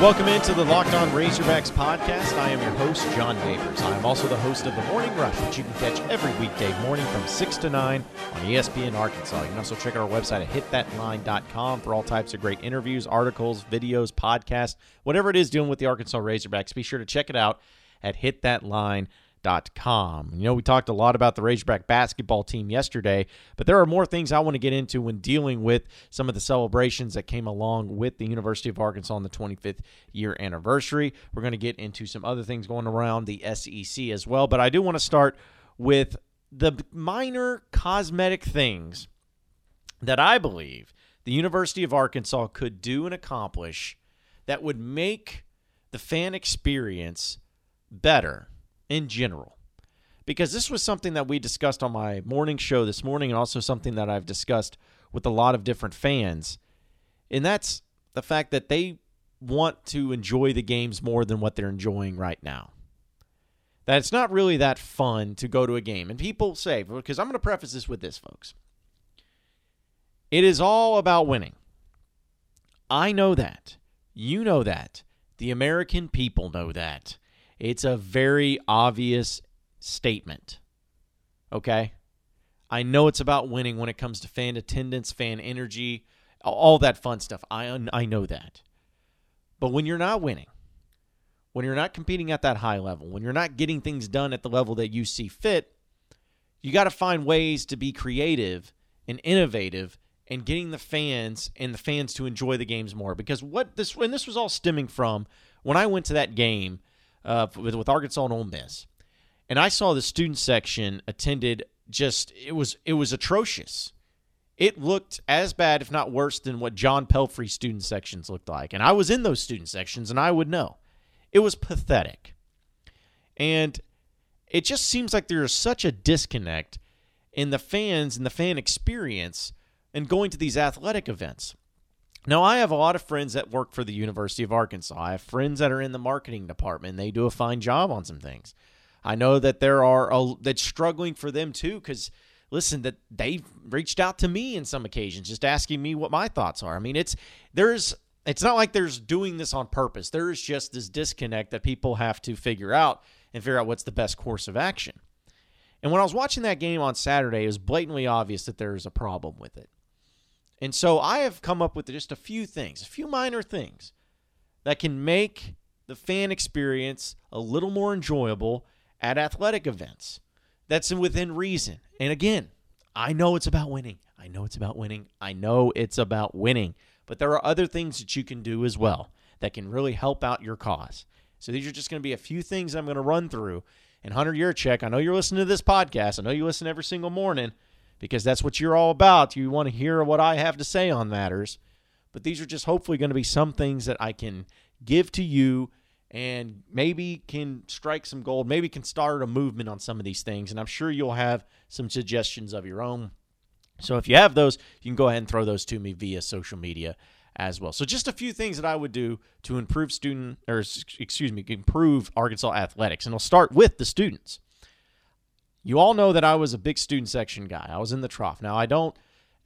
Welcome into the Locked On Razorbacks podcast. I am your host, John Neighbors. I am also the host of the Morning Rush, which you can catch every weekday morning from 6 to 9 on ESPN Arkansas. You can also check out our website at hitthatline.com for all types of great interviews, articles, videos, podcasts, whatever it is dealing with the Arkansas Razorbacks. Be sure to check it out at hitthatline.com. You know, we talked a lot about the Razorback basketball team yesterday, but there are more things I want to get into when dealing with some of the celebrations that came along with the University of Arkansas on the 25th year anniversary. We're going to get into some other things going around the SEC as well, but I do want to start with the minor cosmetic things that I believe the University of Arkansas could do and accomplish that would make the fan experience better in general. Because this was something that we discussed on my morning show this morning, and also something that I've discussed with a lot of different fans. And that's the fact that they want to enjoy the games more than what they're enjoying right now. That it's not really that fun to go to a game. And people say, because I'm going to preface this with this, folks. It is all about winning. I know that. You know that. The American people know that. It's a very obvious statement. Okay? I know it's about winning when it comes to fan attendance, fan energy, all that fun stuff. I I know that. But when you're not winning, when you're not competing at that high level, when you're not getting things done at the level that you see fit, you got to find ways to be creative and innovative and getting the fans and the fans to enjoy the games more because what this and this was all stemming from when I went to that game uh, with, with Arkansas and Ole Miss, and I saw the student section attended. Just it was it was atrocious. It looked as bad, if not worse, than what John Pelphrey student sections looked like. And I was in those student sections, and I would know. It was pathetic. And it just seems like there is such a disconnect in the fans and the fan experience and going to these athletic events. Now, I have a lot of friends that work for the University of Arkansas. I have friends that are in the marketing department. They do a fine job on some things. I know that there are a, that's struggling for them too because listen that they've reached out to me in some occasions just asking me what my thoughts are. I mean, it's there's it's not like there's doing this on purpose. There is just this disconnect that people have to figure out and figure out what's the best course of action. And when I was watching that game on Saturday, it was blatantly obvious that there is a problem with it. And so I have come up with just a few things, a few minor things that can make the fan experience a little more enjoyable at athletic events. That's within reason. And again, I know it's about winning. I know it's about winning. I know it's about winning. But there are other things that you can do as well that can really help out your cause. So these are just going to be a few things I'm going to run through. And Hunter Yurachek, I know you're listening to this podcast. I know you listen every single morning because that's what you're all about. You want to hear what I have to say on matters. But these are just hopefully going to be some things that I can give to you and maybe can strike some gold, maybe can start a movement on some of these things. And I'm sure you'll have some suggestions of your own. So if you have those, you can go ahead and throw those to me via social media as well. So just a few things that I would do to improve student or excuse me, improve Arkansas athletics. And I'll start with the students. You all know that I was a big student section guy. I was in the trough. Now I don't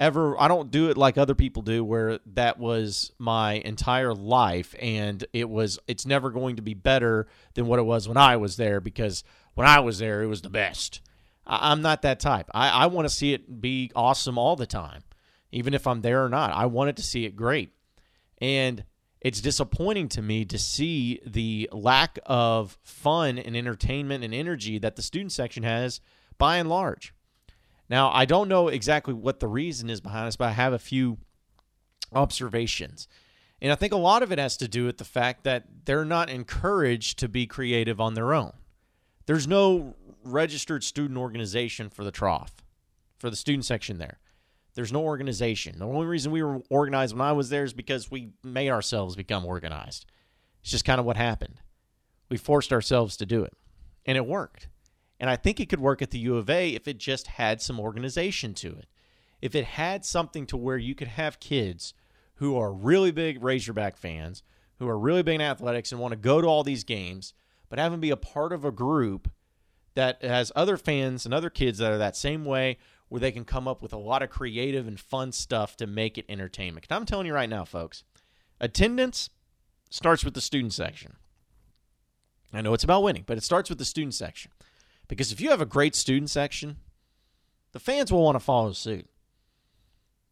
ever I don't do it like other people do where that was my entire life and it was it's never going to be better than what it was when I was there because when I was there it was the best. I, am not that type. I, I want to see it be awesome all the time, even if I'm there or not. I wanted to see it great. And it's disappointing to me to see the lack of fun and entertainment and energy that the student section has by and large. Now, I don't know exactly what the reason is behind this, but I have a few observations. And I think a lot of it has to do with the fact that they're not encouraged to be creative on their own. There's no registered student organization for the trough, for the student section there. There's no organization. The only reason we were organized when I was there is because we made ourselves become organized. It's just kind of what happened. We forced ourselves to do it, and it worked. And I think it could work at the U of A if it just had some organization to it. If it had something to where you could have kids who are really big Razorback fans, who are really big in athletics and want to go to all these games, but have them be a part of a group that has other fans and other kids that are that same way where they can come up with a lot of creative and fun stuff to make it entertainment. I'm telling you right now, folks, attendance starts with the student section. I know it's about winning, but it starts with the student section. Because if you have a great student section, the fans will want to follow suit.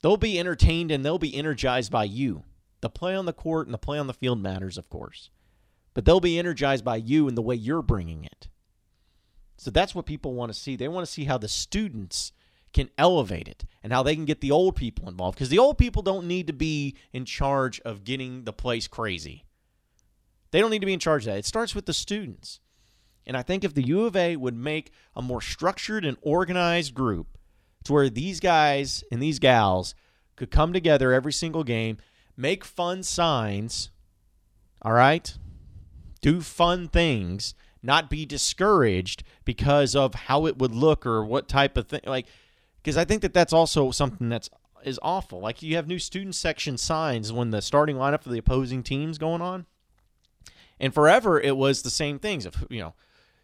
They'll be entertained and they'll be energized by you. The play on the court and the play on the field matters, of course, but they'll be energized by you and the way you're bringing it. So that's what people want to see. They want to see how the students can elevate it and how they can get the old people involved because the old people don't need to be in charge of getting the place crazy. They don't need to be in charge of that. It starts with the students. And I think if the U of A would make a more structured and organized group to where these guys and these gals could come together every single game, make fun signs, all right? Do fun things, not be discouraged because of how it would look or what type of thing. Like, because I think that that's also something that's is awful. Like you have new student section signs when the starting lineup for the opposing teams going on, and forever it was the same things of you know,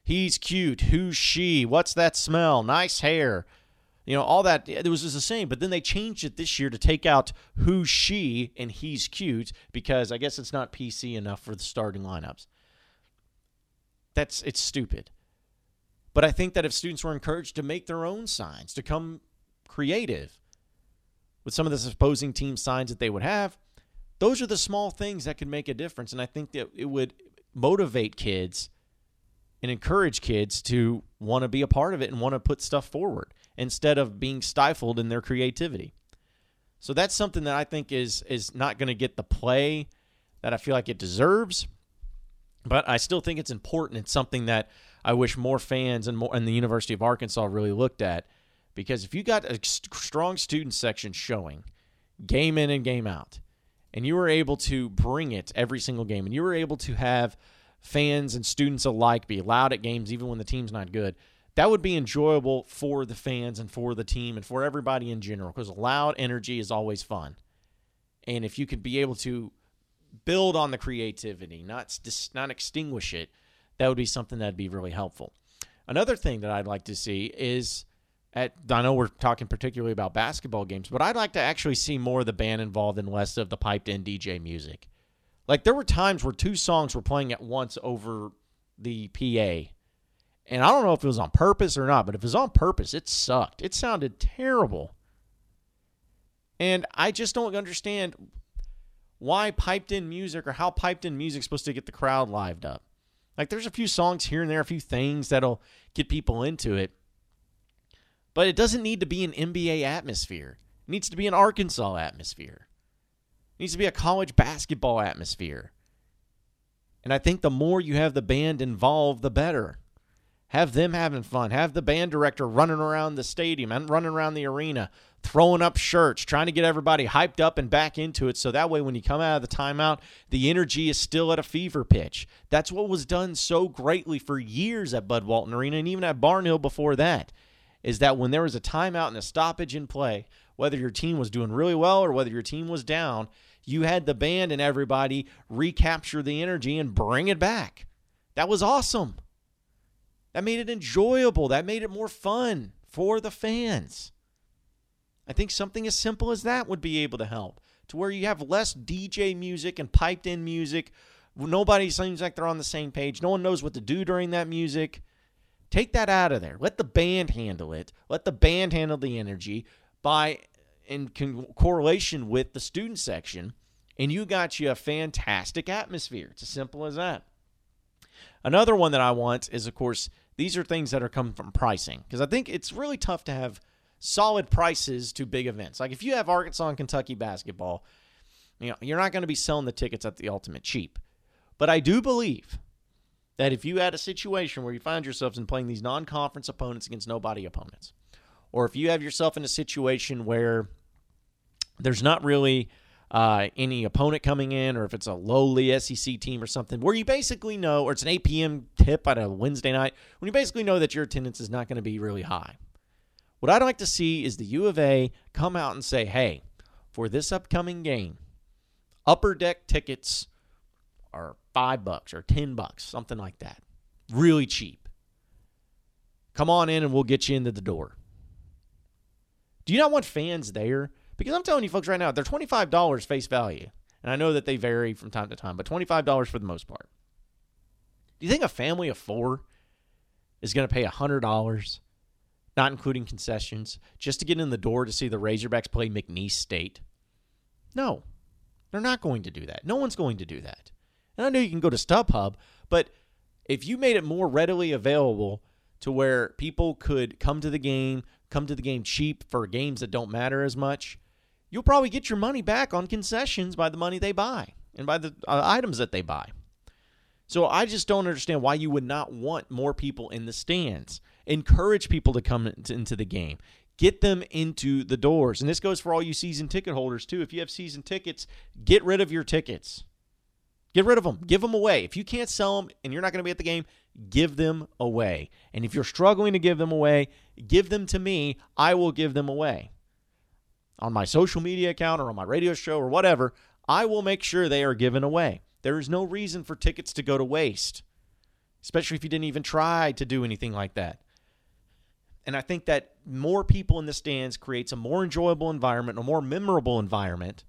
he's cute, who's she, what's that smell, nice hair, you know, all that. It was just the same, but then they changed it this year to take out who's she and he's cute because I guess it's not PC enough for the starting lineups. That's it's stupid. But I think that if students were encouraged to make their own signs, to come creative with some of the opposing team signs that they would have, those are the small things that could make a difference. And I think that it would motivate kids and encourage kids to want to be a part of it and want to put stuff forward instead of being stifled in their creativity. So that's something that I think is is not going to get the play that I feel like it deserves. But I still think it's important. It's something that I wish more fans and more and the University of Arkansas really looked at because if you got a strong student section showing game in and game out and you were able to bring it every single game and you were able to have fans and students alike be loud at games even when the team's not good that would be enjoyable for the fans and for the team and for everybody in general because loud energy is always fun. And if you could be able to build on the creativity not not extinguish it that would be something that'd be really helpful. Another thing that I'd like to see is at I know we're talking particularly about basketball games, but I'd like to actually see more of the band involved and less of the piped in DJ music. Like there were times where two songs were playing at once over the PA. And I don't know if it was on purpose or not, but if it was on purpose, it sucked. It sounded terrible. And I just don't understand why piped in music or how piped in music is supposed to get the crowd lived up. Like there's a few songs here and there, a few things that'll get people into it. But it doesn't need to be an NBA atmosphere. It needs to be an Arkansas atmosphere. It needs to be a college basketball atmosphere. And I think the more you have the band involved, the better. Have them having fun. Have the band director running around the stadium and running around the arena, throwing up shirts, trying to get everybody hyped up and back into it. So that way, when you come out of the timeout, the energy is still at a fever pitch. That's what was done so greatly for years at Bud Walton Arena and even at Barnhill before that. Is that when there was a timeout and a stoppage in play, whether your team was doing really well or whether your team was down, you had the band and everybody recapture the energy and bring it back. That was awesome. That made it enjoyable. That made it more fun for the fans. I think something as simple as that would be able to help to where you have less DJ music and piped in music. Nobody seems like they're on the same page. No one knows what to do during that music. Take that out of there. Let the band handle it. Let the band handle the energy by in con- correlation with the student section, and you got you a fantastic atmosphere. It's as simple as that. Another one that I want is, of course, these are things that are coming from pricing because I think it's really tough to have solid prices to big events. Like if you have Arkansas and Kentucky basketball, you know, you're not going to be selling the tickets at the ultimate cheap. But I do believe that if you had a situation where you find yourselves in playing these non-conference opponents against nobody opponents, or if you have yourself in a situation where there's not really uh, any opponent coming in, or if it's a lowly SEC team or something, where you basically know, or it's an 8 p.m. tip on a Wednesday night, when you basically know that your attendance is not going to be really high. What I'd like to see is the U of A come out and say, hey, for this upcoming game, upper deck tickets are five bucks or 10 bucks, something like that. Really cheap. Come on in and we'll get you into the door. Do you not want fans there because I'm telling you, folks, right now, they're $25 face value. And I know that they vary from time to time, but $25 for the most part. Do you think a family of four is going to pay $100, not including concessions, just to get in the door to see the Razorbacks play McNeese State? No, they're not going to do that. No one's going to do that. And I know you can go to StubHub, but if you made it more readily available to where people could come to the game, come to the game cheap for games that don't matter as much, you'll probably get your money back on concessions by the money they buy and by the uh, items that they buy. So I just don't understand why you would not want more people in the stands. Encourage people to come into the game. Get them into the doors. And this goes for all you season ticket holders too. If you have season tickets, get rid of your tickets. Get rid of them. Give them away. If you can't sell them and you're not going to be at the game, give them away. And if you're struggling to give them away, give them to me. I will give them away. On my social media account or on my radio show or whatever, I will make sure they are given away. There is no reason for tickets to go to waste, especially if you didn't even try to do anything like that. And I think that more people in the stands creates a more enjoyable environment, a more memorable environment,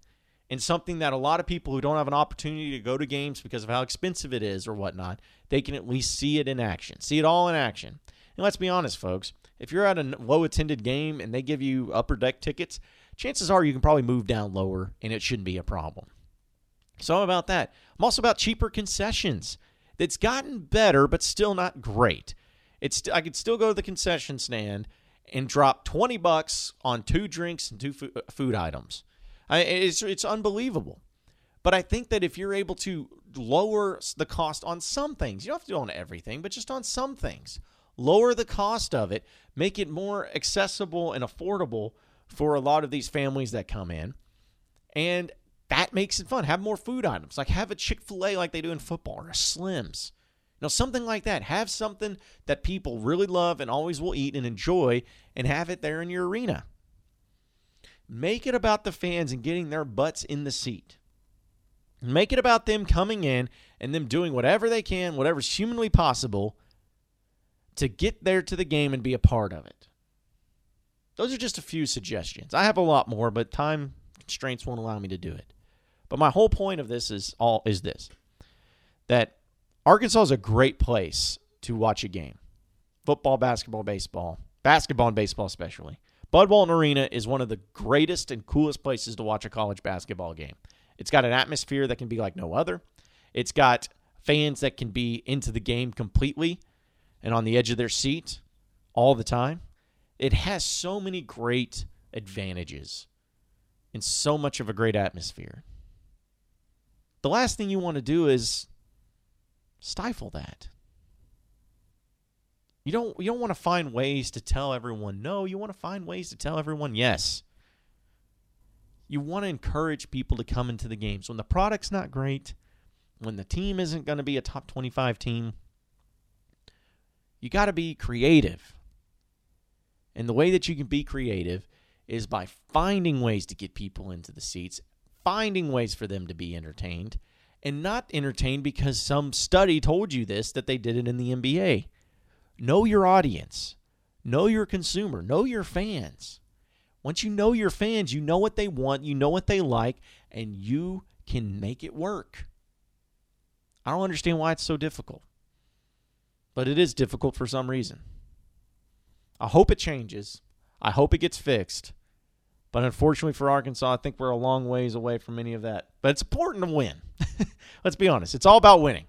and something that a lot of people who don't have an opportunity to go to games because of how expensive it is or whatnot, they can at least see it in action, see it all in action. And let's be honest, folks, if you're at a low attended game and they give you upper deck tickets, chances are you can probably move down lower and it shouldn't be a problem. So I'm about that. I'm also about cheaper concessions. It's gotten better, but still not great. It's I could still go to the concession stand and drop 20 bucks on two drinks and two uh, food items. I, it's it's unbelievable. But I think that if you're able to lower the cost on some things, you don't have to do on everything, but just on some things, lower the cost of it, make it more accessible and affordable for a lot of these families that come in. And that makes it fun. Have more food items. Like have a Chick fil A like they do in football or a Slim's. Know, something like that. Have something that people really love and always will eat and enjoy and have it there in your arena. Make it about the fans and getting their butts in the seat. Make it about them coming in and them doing whatever they can, whatever's humanly possible to get there to the game and be a part of it. Those are just a few suggestions. I have a lot more, but time constraints won't allow me to do it. But my whole point of this is all is this that Arkansas is a great place to watch a game. Football, basketball, baseball, basketball and baseball especially. Bud Walton Arena is one of the greatest and coolest places to watch a college basketball game. It's got an atmosphere that can be like no other. It's got fans that can be into the game completely and on the edge of their seat all the time. It has so many great advantages and so much of a great atmosphere. The last thing you want to do is stifle that. You don't you don't want to find ways to tell everyone no, you want to find ways to tell everyone yes. You want to encourage people to come into the games. When the product's not great, when the team isn't going to be a top 25 team, you got to be creative. And the way that you can be creative is by finding ways to get people into the seats, finding ways for them to be entertained, and not entertained because some study told you this that they did it in the NBA. Know your audience, know your consumer, know your fans. Once you know your fans, you know what they want, you know what they like, and you can make it work. I don't understand why it's so difficult, but it is difficult for some reason. I hope it changes. I hope it gets fixed. But unfortunately for Arkansas, I think we're a long ways away from any of that. But it's important to win. Let's be honest. It's all about winning.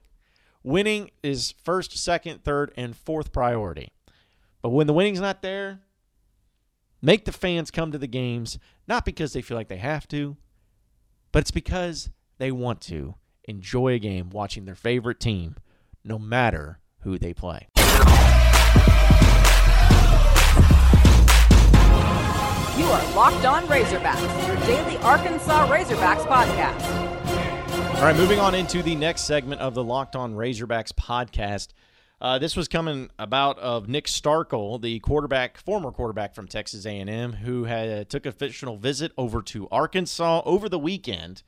Winning is first, second, third, and fourth priority. But when the winning's not there, make the fans come to the games, not because they feel like they have to, but it's because they want to enjoy a game watching their favorite team, no matter who they play. You are Locked On Razorbacks, your daily Arkansas Razorbacks podcast. All right, moving on into the next segment of the Locked On Razorbacks podcast. Uh, this was coming about of Nick Starkel, the quarterback, former quarterback from Texas A&M, who had took a fictional visit over to Arkansas over the weekend,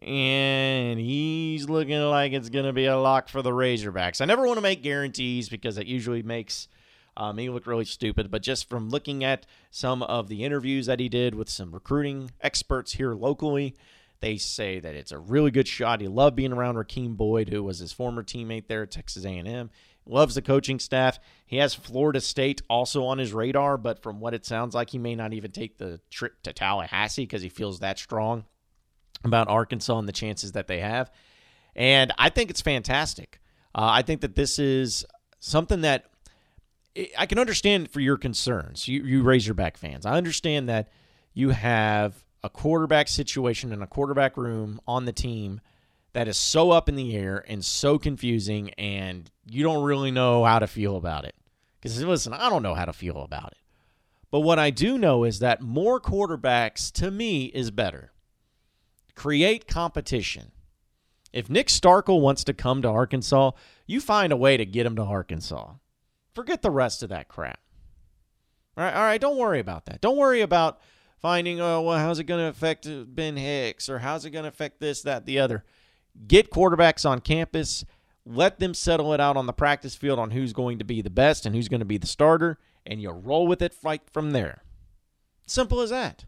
and he's looking like it's going to be a lock for the Razorbacks. I never want to make guarantees because it usually makes um, he looked really stupid, but just from looking at some of the interviews that he did with some recruiting experts here locally, They say that it's a really good shot. He loved being around Rakeem Boyd, who was his former teammate there at Texas A&M. Loves the coaching staff. He has Florida State also on his radar, but from what it sounds like, he may not even take the trip to Tallahassee because he feels that strong about Arkansas and the chances that they have. And I think it's fantastic. Uh, I think that this is something that I can understand for your concerns, you, you Razorback fans. I understand that you have a quarterback situation and a quarterback room on the team that is so up in the air and so confusing, and you don't really know how to feel about it. Because, listen, I don't know how to feel about it. But what I do know is that more quarterbacks, to me, is better. Create competition. If Nick Starkel wants to come to Arkansas, you find a way to get him to Arkansas. Forget the rest of that crap. All right, all right, don't worry about that. Don't worry about finding, oh, well, how's it going to affect uh, Ben Hicks or how's it going to affect this, that, the other. Get quarterbacks on campus. Let them settle it out on the practice field on who's going to be the best and who's going to be the starter, and you roll with it right from there. Simple as that.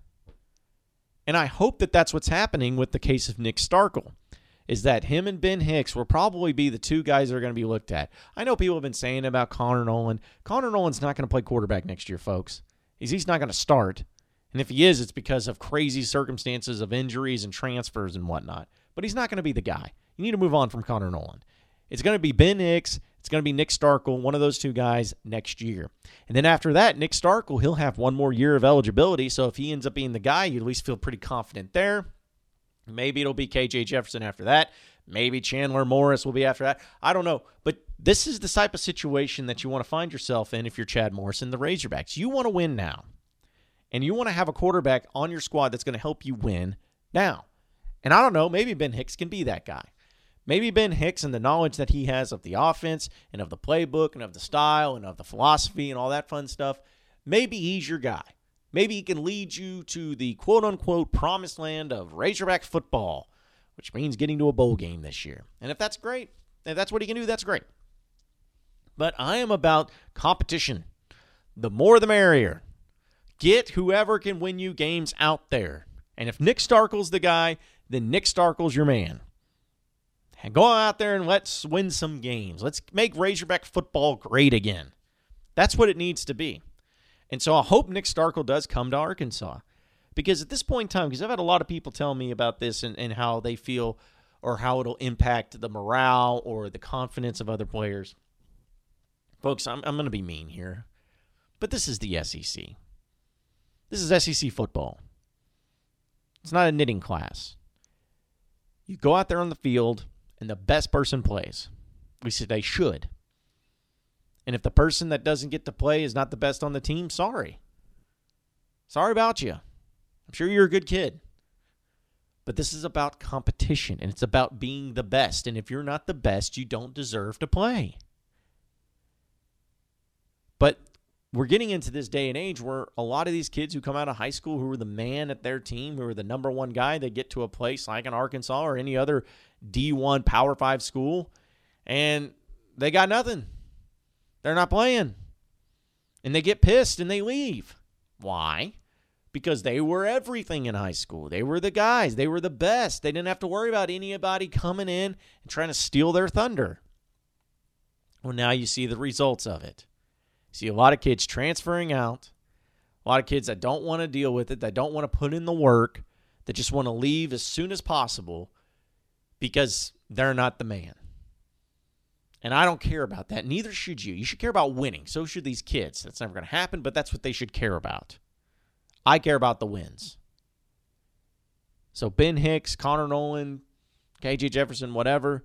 And I hope that that's what's happening with the case of Nick Starkel is that him and Ben Hicks will probably be the two guys that are going to be looked at. I know people have been saying about Connor Noland. Connor Noland's not going to play quarterback next year, folks. He's, he's not going to start. And if he is, it's because of crazy circumstances of injuries and transfers and whatnot. But he's not going to be the guy. You need to move on from Connor Noland. It's going to be Ben Hicks. It's going to be Nick Starkel, one of those two guys next year. And then after that, Nick Starkel, he'll have one more year of eligibility. So if he ends up being the guy, you at least feel pretty confident there. Maybe it'll be KJ Jefferson after that. Maybe Chandler Morris will be after that. I don't know. But this is the type of situation that you want to find yourself in if you're Chad Morris and, the Razorbacks. You want to win now. And you want to have a quarterback on your squad that's going to help you win now. And I don't know, maybe Ben Hicks can be that guy. Maybe Ben Hicks and the knowledge that he has of the offense and of the playbook and of the style and of the philosophy and all that fun stuff, maybe he's your guy. Maybe he can lead you to the quote unquote promised land of Razorback football, which means getting to a bowl game this year. And if that's great, if that's what he can do, that's great. But I am about competition. The more the merrier. Get whoever can win you games out there. And if Nick Starkel's the guy, then Nick Starkel's your man. And go out there and let's win some games. Let's make Razorback football great again. That's what it needs to be. And so I hope Nick Starkel does come to Arkansas. Because at this point in time, because I've had a lot of people tell me about this and, and how they feel or how it'll impact the morale or the confidence of other players. Folks, I'm, I'm going to be mean here, but this is the SEC. This is SEC football. It's not a knitting class. You go out there on the field, and the best person plays. At least they should. And if the person that doesn't get to play is not the best on the team, sorry. Sorry about you. I'm sure you're a good kid. But this is about competition and it's about being the best. And if you're not the best, you don't deserve to play. But we're getting into this day and age where a lot of these kids who come out of high school who are the man at their team, who are the number one guy, they get to a place like in Arkansas or any other D1 Power 5 school and they got nothing. They're not playing. And they get pissed and they leave. Why? Because they were everything in high school. They were the guys. They were the best. They didn't have to worry about anybody coming in and trying to steal their thunder. Well, now you see the results of it. You see a lot of kids transferring out, a lot of kids that don't want to deal with it, that don't want to put in the work, that just want to leave as soon as possible because they're not the man. And I don't care about that. Neither should you. You should care about winning. So should these kids. That's never going to happen, but that's what they should care about. I care about the wins. So Ben Hicks, Connor Noland, KJ Jefferson, whatever.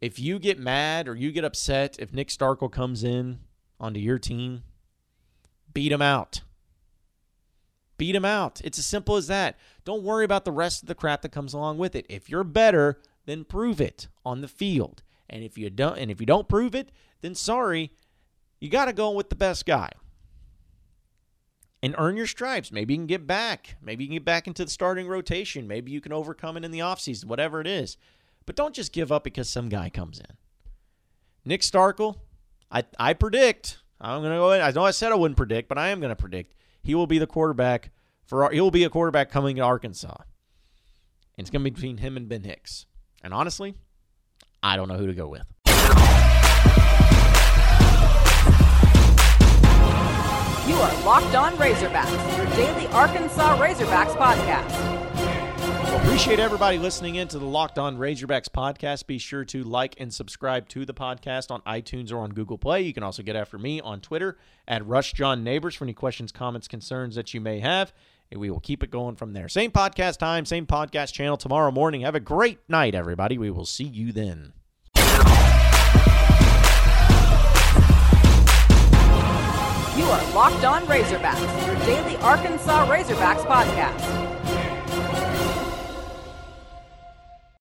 If you get mad or you get upset if Nick Starkel comes in onto your team, beat him out. Beat him out. It's as simple as that. Don't worry about the rest of the crap that comes along with it. If you're better, then prove it on the field. And if you don't and if you don't prove it, then sorry, you got to go with the best guy. And earn your stripes. Maybe you can get back. Maybe you can get back into the starting rotation. Maybe you can overcome it in the offseason, whatever it is. But don't just give up because some guy comes in. Nick Starkel, I, I predict, I'm going to go ahead. I know I said I wouldn't predict, but I am going to predict he will be the quarterback for he will be a quarterback coming to Arkansas. And it's going to be between him and Ben Hicks. And honestly, I don't know who to go with. You are Locked On Razorbacks, your daily Arkansas Razorbacks podcast. Well, appreciate everybody listening in to the Locked On Razorbacks podcast. Be sure to like and subscribe to the podcast on iTunes or on Google Play. You can also get after me on Twitter at RushJohnNeighbors for any questions, comments, concerns that you may have. We will keep it going from there. Same podcast time, same podcast channel tomorrow morning. Have a great night, everybody. We will see you then. You are Locked On Razorbacks, your daily Arkansas Razorbacks podcast.